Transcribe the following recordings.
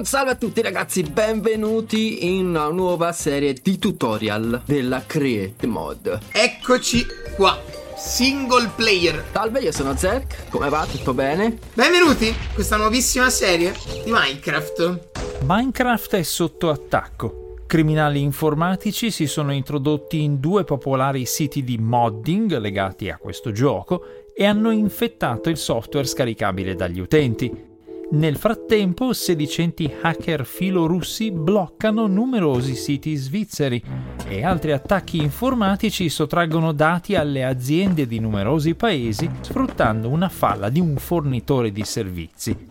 Salve a tutti ragazzi, benvenuti in una nuova serie di tutorial della Create Mod. Eccoci qua, single player. Salve, io sono Zerk, come va? Tutto bene? Benvenuti in questa nuovissima serie di Minecraft. Minecraft è sotto attacco. Criminali informatici si sono introdotti in due popolari siti di modding legati a questo gioco e hanno infettato il software scaricabile dagli utenti. Nel frattempo, sedicenti hacker filorussi bloccano numerosi siti svizzeri e altri attacchi informatici sottraggono dati alle aziende di numerosi paesi sfruttando una falla di un fornitore di servizi.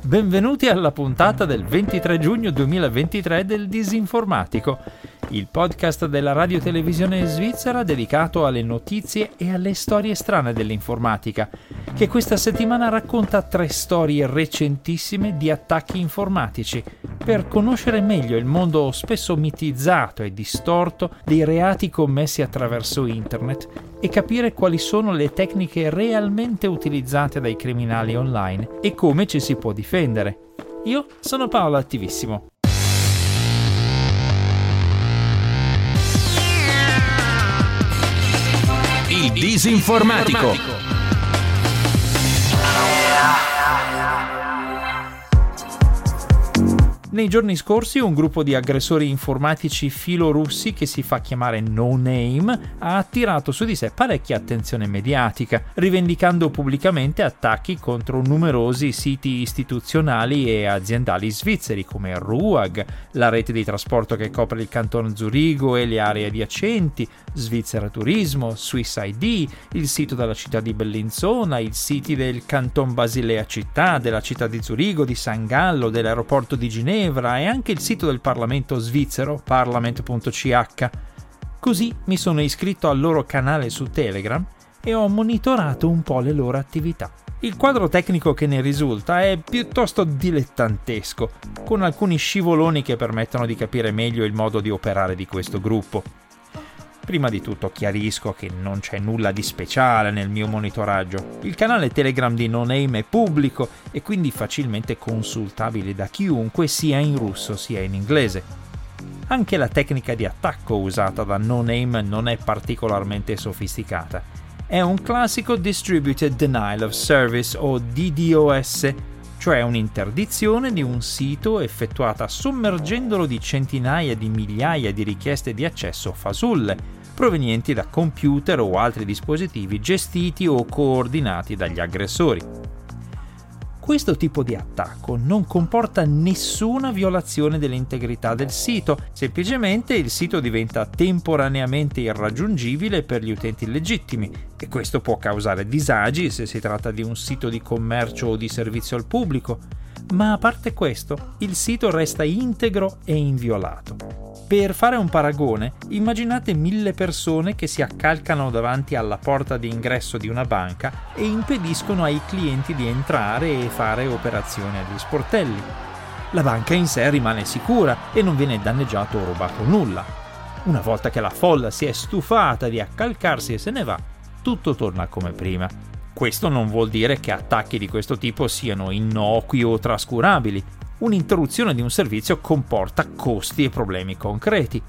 Benvenuti alla puntata del 23 giugno 2023 del Disinformatico il podcast della radio televisione svizzera dedicato alle notizie e alle storie strane dell'informatica, che questa settimana racconta tre storie recentissime di attacchi informatici, per conoscere meglio il mondo spesso mitizzato e distorto dei reati commessi attraverso internet e capire quali sono le tecniche realmente utilizzate dai criminali online e come ci si può difendere. Io sono Paolo Attivissimo. Disinformatico. Nei giorni scorsi un gruppo di aggressori informatici filorussi che si fa chiamare No Name ha attirato su di sé parecchia attenzione mediatica, rivendicando pubblicamente attacchi contro numerosi siti istituzionali e aziendali svizzeri come RUAG, la rete di trasporto che copre il canton Zurigo e le aree adiacenti, Svizzera Turismo, Swiss ID, il sito della città di Bellinzona, i siti del canton Basilea Città, della città di Zurigo, di San Gallo, dell'aeroporto di Ginevra, Ginevra e anche il sito del Parlamento svizzero, parliament.ch. Così mi sono iscritto al loro canale su Telegram e ho monitorato un po' le loro attività. Il quadro tecnico che ne risulta è piuttosto dilettantesco, con alcuni scivoloni che permettono di capire meglio il modo di operare di questo gruppo. Prima di tutto chiarisco che non c'è nulla di speciale nel mio monitoraggio. Il canale Telegram di No Name è pubblico e quindi facilmente consultabile da chiunque sia in russo sia in inglese. Anche la tecnica di attacco usata da No Name non è particolarmente sofisticata. È un classico Distributed Denial of Service o DDoS, cioè un'interdizione di un sito effettuata sommergendolo di centinaia di migliaia di richieste di accesso fasulle, provenienti da computer o altri dispositivi gestiti o coordinati dagli aggressori. Questo tipo di attacco non comporta nessuna violazione dell'integrità del sito, semplicemente il sito diventa temporaneamente irraggiungibile per gli utenti illegittimi e questo può causare disagi se si tratta di un sito di commercio o di servizio al pubblico, ma a parte questo il sito resta integro e inviolato. Per fare un paragone, immaginate mille persone che si accalcano davanti alla porta di ingresso di una banca e impediscono ai clienti di entrare e fare operazioni agli sportelli. La banca in sé rimane sicura e non viene danneggiato o rubato nulla. Una volta che la folla si è stufata di accalcarsi e se ne va, tutto torna come prima. Questo non vuol dire che attacchi di questo tipo siano innocui o trascurabili, un'interruzione di un servizio comporta costi e problemi concreti.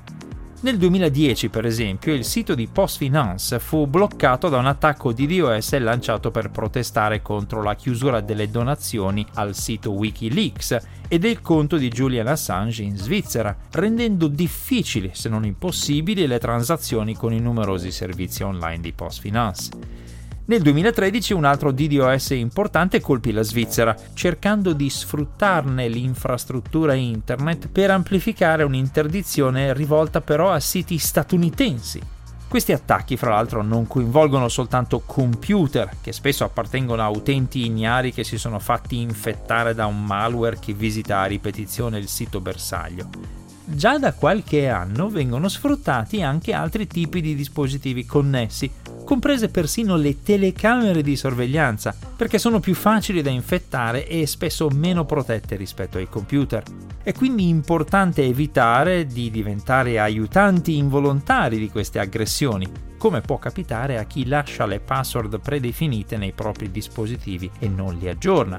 Nel 2010, per esempio, il sito di PostFinance fu bloccato da un attacco di DOS lanciato per protestare contro la chiusura delle donazioni al sito Wikileaks e del conto di Julian Assange in Svizzera, rendendo difficili, se non impossibili, le transazioni con i numerosi servizi online di PostFinance. Nel 2013 un altro DDoS importante colpì la Svizzera, cercando di sfruttarne l'infrastruttura internet per amplificare un'interdizione rivolta però a siti statunitensi. Questi attacchi, fra l'altro, non coinvolgono soltanto computer, che spesso appartengono a utenti ignari che si sono fatti infettare da un malware che visita a ripetizione il sito bersaglio. Già da qualche anno vengono sfruttati anche altri tipi di dispositivi connessi, comprese persino le telecamere di sorveglianza, perché sono più facili da infettare e spesso meno protette rispetto ai computer. È quindi importante evitare di diventare aiutanti involontari di queste aggressioni, come può capitare a chi lascia le password predefinite nei propri dispositivi e non li aggiorna.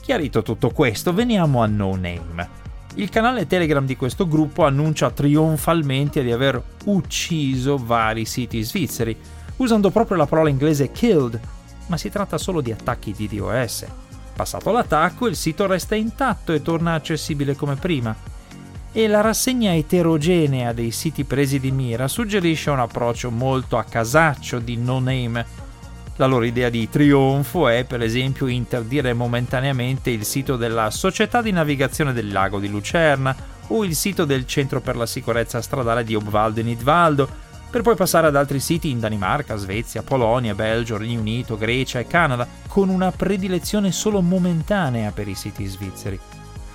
Chiarito tutto questo, veniamo a No Name. Il canale Telegram di questo gruppo annuncia trionfalmente di aver ucciso vari siti svizzeri, usando proprio la parola inglese killed, ma si tratta solo di attacchi di DOS. Passato l'attacco, il sito resta intatto e torna accessibile come prima. E la rassegna eterogenea dei siti presi di mira suggerisce un approccio molto a casaccio di no-name la loro idea di trionfo è, per esempio, interdire momentaneamente il sito della Società di Navigazione del Lago di Lucerna o il sito del Centro per la Sicurezza Stradale di Obvaldo in Idvaldo, per poi passare ad altri siti in Danimarca, Svezia, Polonia, Belgio, Regno Unito, Grecia e Canada, con una predilezione solo momentanea per i siti svizzeri.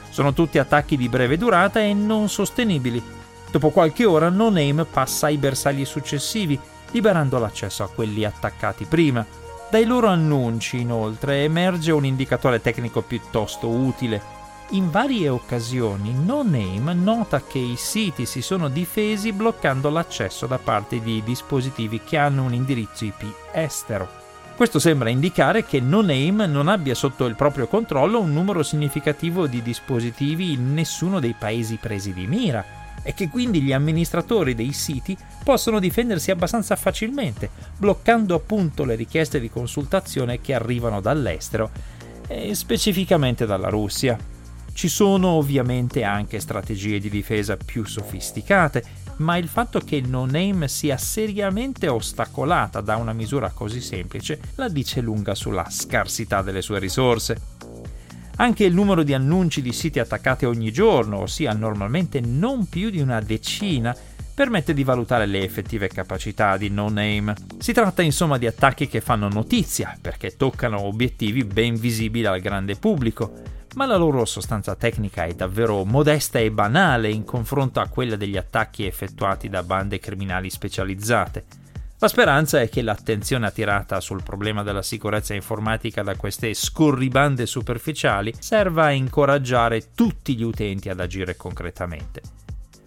Sono tutti attacchi di breve durata e non sostenibili. Dopo qualche ora No-Name passa ai bersagli successivi, liberando l'accesso a quelli attaccati prima. Dai loro annunci, inoltre, emerge un indicatore tecnico piuttosto utile. In varie occasioni No Name nota che i siti si sono difesi bloccando l'accesso da parte di dispositivi che hanno un indirizzo IP estero. Questo sembra indicare che No Name non abbia sotto il proprio controllo un numero significativo di dispositivi in nessuno dei paesi presi di mira, e che quindi gli amministratori dei siti possono difendersi abbastanza facilmente, bloccando appunto le richieste di consultazione che arrivano dall'estero specificamente dalla Russia. Ci sono ovviamente anche strategie di difesa più sofisticate, ma il fatto che NoName sia seriamente ostacolata da una misura così semplice la dice lunga sulla scarsità delle sue risorse. Anche il numero di annunci di siti attaccati ogni giorno, ossia normalmente non più di una decina, permette di valutare le effettive capacità di no name. Si tratta insomma di attacchi che fanno notizia, perché toccano obiettivi ben visibili al grande pubblico, ma la loro sostanza tecnica è davvero modesta e banale in confronto a quella degli attacchi effettuati da bande criminali specializzate. La speranza è che l'attenzione attirata sul problema della sicurezza informatica da queste scorribande superficiali serva a incoraggiare tutti gli utenti ad agire concretamente.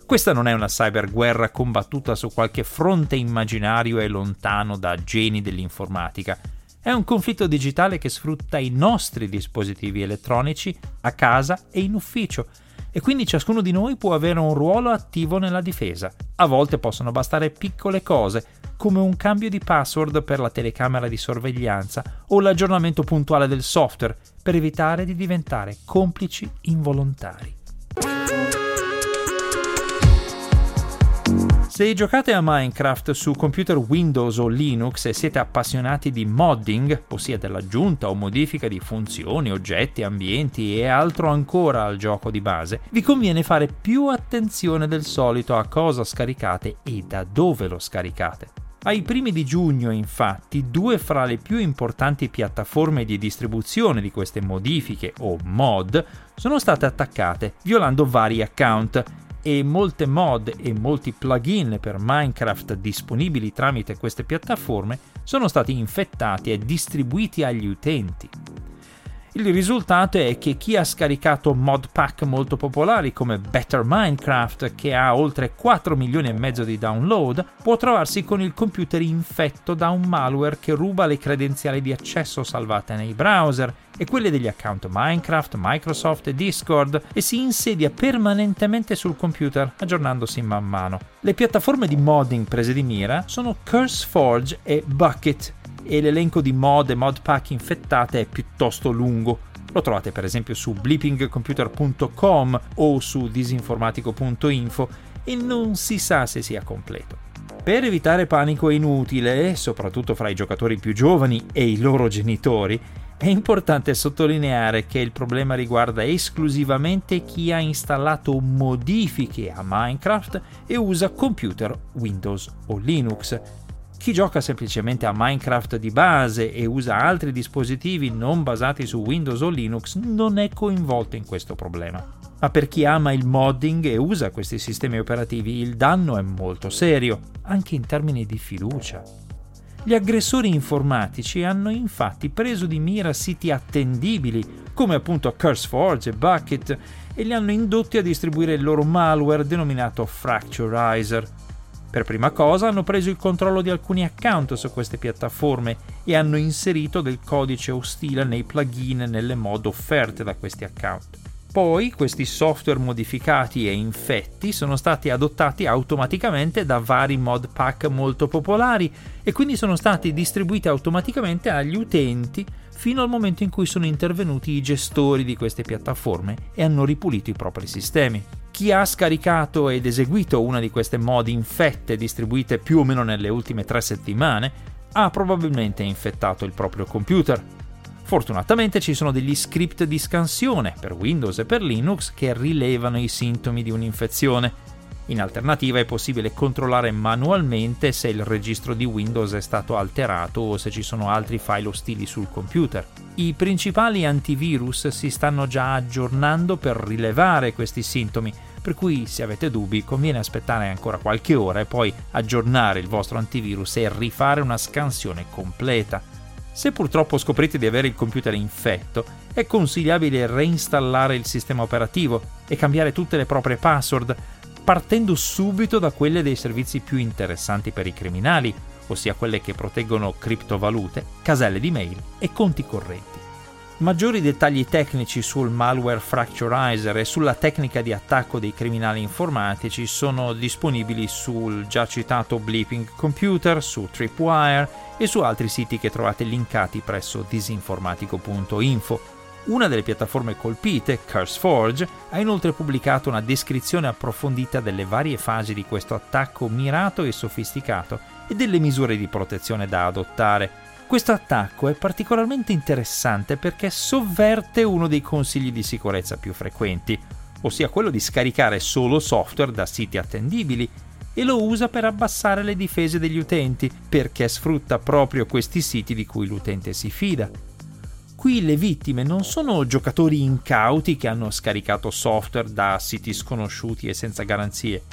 Questa non è una cyberguerra combattuta su qualche fronte immaginario e lontano da geni dell'informatica. È un conflitto digitale che sfrutta i nostri dispositivi elettronici a casa e in ufficio e quindi ciascuno di noi può avere un ruolo attivo nella difesa. A volte possono bastare piccole cose, come un cambio di password per la telecamera di sorveglianza o l'aggiornamento puntuale del software per evitare di diventare complici involontari. Se giocate a Minecraft su computer Windows o Linux e siete appassionati di modding, ossia dell'aggiunta o modifica di funzioni, oggetti, ambienti e altro ancora al gioco di base, vi conviene fare più attenzione del solito a cosa scaricate e da dove lo scaricate. Ai primi di giugno, infatti, due fra le più importanti piattaforme di distribuzione di queste modifiche o mod sono state attaccate, violando vari account e molte mod e molti plugin per Minecraft disponibili tramite queste piattaforme sono stati infettati e distribuiti agli utenti. Il risultato è che chi ha scaricato modpack molto popolari come Better Minecraft, che ha oltre 4 milioni e mezzo di download, può trovarsi con il computer infetto da un malware che ruba le credenziali di accesso salvate nei browser e quelle degli account Minecraft, Microsoft e Discord e si insedia permanentemente sul computer, aggiornandosi man mano. Le piattaforme di modding prese di mira sono CurseForge e Bucket e l'elenco di mod e modpack infettate è piuttosto lungo. Lo trovate per esempio su bleepingcomputer.com o su disinformatico.info e non si sa se sia completo. Per evitare panico inutile, soprattutto fra i giocatori più giovani e i loro genitori, è importante sottolineare che il problema riguarda esclusivamente chi ha installato modifiche a Minecraft e usa computer Windows o Linux, chi gioca semplicemente a Minecraft di base e usa altri dispositivi non basati su Windows o Linux non è coinvolto in questo problema. Ma per chi ama il modding e usa questi sistemi operativi il danno è molto serio, anche in termini di fiducia. Gli aggressori informatici hanno infatti preso di mira siti attendibili, come appunto CurseForge e Bucket, e li hanno indotti a distribuire il loro malware denominato Fracturizer, Per prima cosa hanno preso il controllo di alcuni account su queste piattaforme e hanno inserito del codice ostile nei plugin e nelle mod offerte da questi account. Poi questi software modificati e infetti sono stati adottati automaticamente da vari mod pack molto popolari e quindi sono stati distribuiti automaticamente agli utenti fino al momento in cui sono intervenuti i gestori di queste piattaforme e hanno ripulito i propri sistemi. Chi ha scaricato ed eseguito una di queste mod infette distribuite più o meno nelle ultime tre settimane ha probabilmente infettato il proprio computer. Fortunatamente ci sono degli script di scansione per Windows e per Linux che rilevano i sintomi di un'infezione. In alternativa è possibile controllare manualmente se il registro di Windows è stato alterato o se ci sono altri file ostili sul computer. I principali antivirus si stanno già aggiornando per rilevare questi sintomi, per cui se avete dubbi conviene aspettare ancora qualche ora e poi aggiornare il vostro antivirus e rifare una scansione completa. Se purtroppo scoprite di avere il computer infetto, è consigliabile reinstallare il sistema operativo e cambiare tutte le proprie password, partendo subito da quelle dei servizi più interessanti per i criminali, ossia quelle che proteggono criptovalute, caselle di mail e conti correnti. Maggiori dettagli tecnici sul malware Fracturizer e sulla tecnica di attacco dei criminali informatici sono disponibili sul già citato Bleeping Computer, su Tripwire e su altri siti che trovate linkati presso disinformatico.info. Una delle piattaforme colpite, CurseForge, ha inoltre pubblicato una descrizione approfondita delle varie fasi di questo attacco mirato e sofisticato e delle misure di protezione da adottare questo attacco è particolarmente interessante perché sovverte uno dei consigli di sicurezza più frequenti, ossia quello di scaricare solo software da siti attendibili, e lo usa per abbassare le difese degli utenti, perché sfrutta proprio questi siti di cui l'utente si fida. Qui le vittime non sono giocatori incauti che hanno scaricato software da siti sconosciuti e senza garanzie.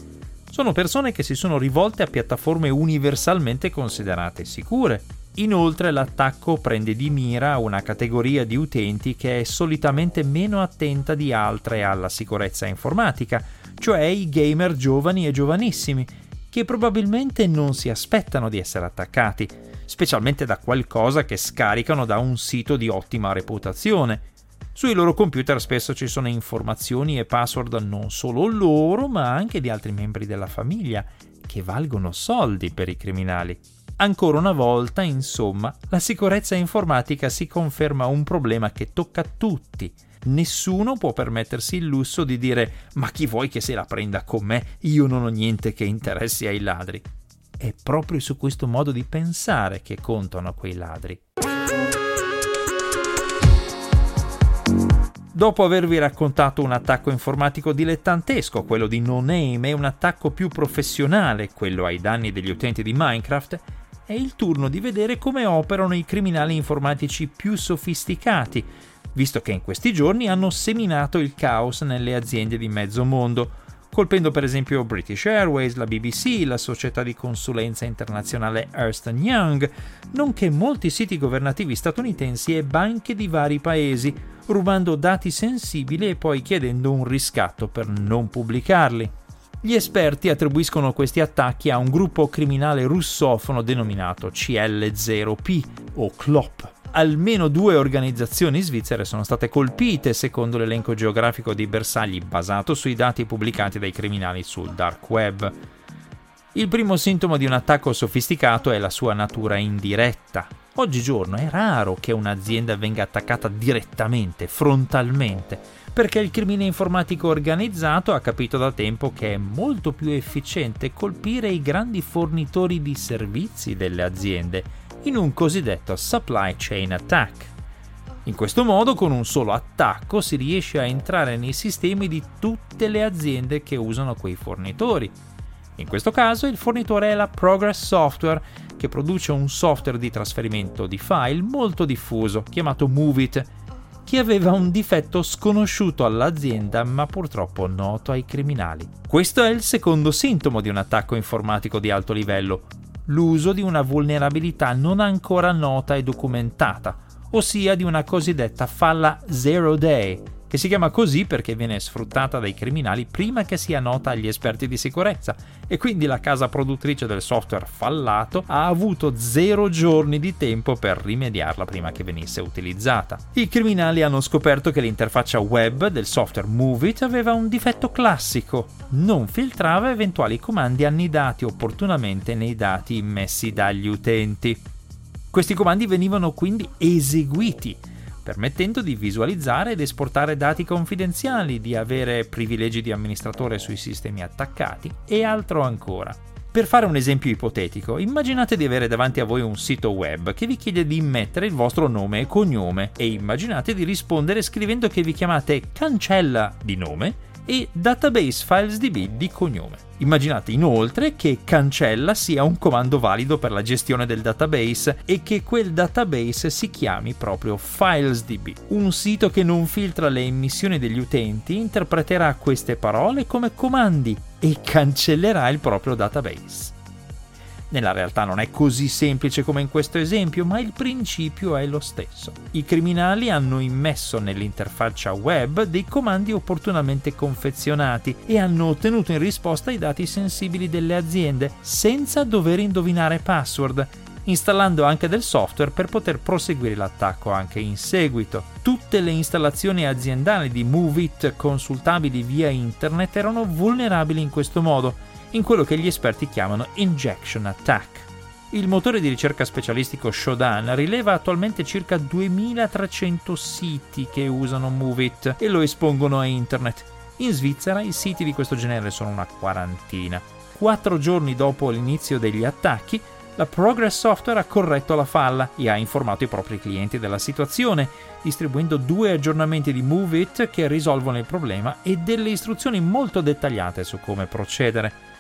Sono persone che si sono rivolte a piattaforme universalmente considerate sicure Inoltre l'attacco prende di mira una categoria di utenti che è solitamente meno attenta di altre alla sicurezza informatica, cioè i gamer giovani e giovanissimi, che probabilmente non si aspettano di essere attaccati, specialmente da qualcosa che scaricano da un sito di ottima reputazione. Sui loro computer spesso ci sono informazioni e password non solo loro, ma anche di altri membri della famiglia, che valgono soldi per i criminali. Ancora una volta, insomma, la sicurezza informatica si conferma un problema che tocca tutti. Nessuno può permettersi il lusso di dire ma chi vuoi che se la prenda con me? Io non ho niente che interessi ai ladri. È proprio su questo modo di pensare che contano quei ladri. Dopo avervi raccontato un attacco informatico dilettantesco, quello di No Name, e un attacco più professionale, quello ai danni degli utenti di Minecraft, è il turno di vedere come operano i criminali informatici più sofisticati, visto che in questi giorni hanno seminato il caos nelle aziende di mezzo mondo, colpendo per esempio British Airways, la BBC, la società di consulenza internazionale Ernst Young, nonché molti siti governativi statunitensi e banche di vari paesi, rubando dati sensibili e poi chiedendo un riscatto per non pubblicarli. Gli esperti attribuiscono questi attacchi a un gruppo criminale russofono denominato CL0P o CLOP. Almeno due organizzazioni svizzere sono state colpite secondo l'elenco geografico dei bersagli basato sui dati pubblicati dai criminali sul dark web. Il primo sintomo di un attacco sofisticato è la sua natura indiretta. Oggigiorno è raro che un'azienda venga attaccata direttamente, frontalmente perché il crimine informatico organizzato ha capito da tempo che è molto più efficiente colpire i grandi fornitori di servizi delle aziende in un cosiddetto supply chain attack. In questo modo, con un solo attacco, si riesce a entrare nei sistemi di tutte le aziende che usano quei fornitori. In questo caso il fornitore è la Progress Software, che produce un software di trasferimento di file molto diffuso, chiamato Movit, che aveva un difetto sconosciuto all'azienda ma purtroppo noto ai criminali. Questo è il secondo sintomo di un attacco informatico di alto livello, l'uso di una vulnerabilità non ancora nota e documentata, ossia di una cosiddetta falla zero day, che si chiama così perché viene sfruttata dai criminali prima che sia nota agli esperti di sicurezza e quindi la casa produttrice del software fallato ha avuto zero giorni di tempo per rimediarla prima che venisse utilizzata. I criminali hanno scoperto che l'interfaccia web del software MoveIt aveva un difetto classico, non filtrava eventuali comandi annidati opportunamente nei dati immessi dagli utenti. Questi comandi venivano quindi eseguiti permettendo di visualizzare ed esportare dati confidenziali, di avere privilegi di amministratore sui sistemi attaccati e altro ancora. Per fare un esempio ipotetico, immaginate di avere davanti a voi un sito web che vi chiede di immettere il vostro nome e cognome e immaginate di rispondere scrivendo che vi chiamate cancella di nome e database filesdb di cognome. Immaginate inoltre che cancella sia un comando valido per la gestione del database e che quel database si chiami proprio filesdb. Un sito che non filtra le emissioni degli utenti interpreterà queste parole come comandi e cancellerà il proprio database. Nella realtà non è così semplice come in questo esempio, ma il principio è lo stesso. I criminali hanno immesso nell'interfaccia web dei comandi opportunamente confezionati e hanno ottenuto in risposta i dati sensibili delle aziende senza dover indovinare password installando anche del software per poter proseguire l'attacco anche in seguito. Tutte le installazioni aziendali di MoveIt consultabili via internet erano vulnerabili in questo modo in quello che gli esperti chiamano injection attack. Il motore di ricerca specialistico Shodan rileva attualmente circa 2300 siti che usano MoveIt e lo espongono a internet. In Svizzera i siti di questo genere sono una quarantina. Quattro giorni dopo l'inizio degli attacchi, la Progress Software ha corretto la falla e ha informato i propri clienti della situazione, distribuendo due aggiornamenti di MoveIt che risolvono il problema e delle istruzioni molto dettagliate su come procedere.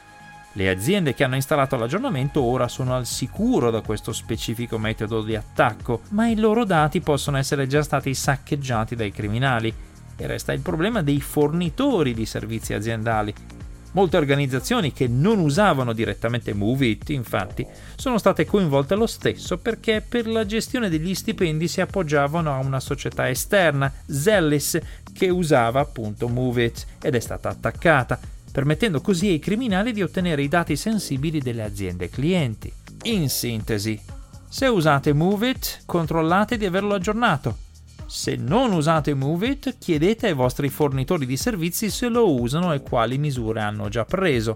Le aziende che hanno installato l'aggiornamento ora sono al sicuro da questo specifico metodo di attacco, ma i loro dati possono essere già stati saccheggiati dai criminali. E resta il problema dei fornitori di servizi aziendali. Molte organizzazioni che non usavano direttamente MoveIt, infatti, sono state coinvolte lo stesso perché per la gestione degli stipendi si appoggiavano a una società esterna, Zellis, che usava appunto MoveIt ed è stata attaccata permettendo così ai criminali di ottenere i dati sensibili delle aziende clienti. In sintesi, se usate MoveIt, controllate di averlo aggiornato. Se non usate MoveIt, chiedete ai vostri fornitori di servizi se lo usano e quali misure hanno già preso.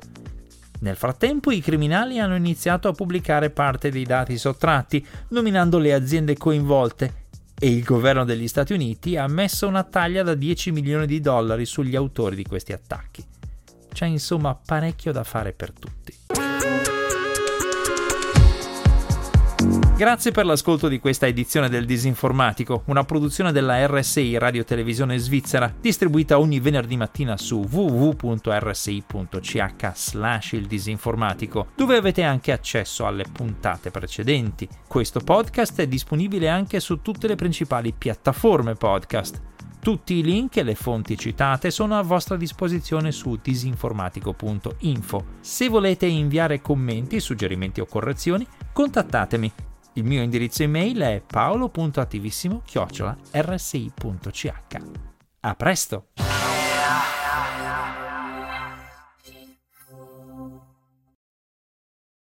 Nel frattempo i criminali hanno iniziato a pubblicare parte dei dati sottratti, nominando le aziende coinvolte, e il governo degli Stati Uniti ha messo una taglia da 10 milioni di dollari sugli autori di questi attacchi. C'è insomma parecchio da fare per tutti. Grazie per l'ascolto di questa edizione del Disinformatico, una produzione della RSI Radio Televisione Svizzera, distribuita ogni venerdì mattina su www.rsi.ch slash il disinformatico, dove avete anche accesso alle puntate precedenti. Questo podcast è disponibile anche su tutte le principali piattaforme podcast. Tutti i link e le fonti citate sono a vostra disposizione su disinformatico.info. Se volete inviare commenti, suggerimenti o correzioni, contattatemi. Il mio indirizzo email è paolo.attivissimo-rsi.ch. A presto!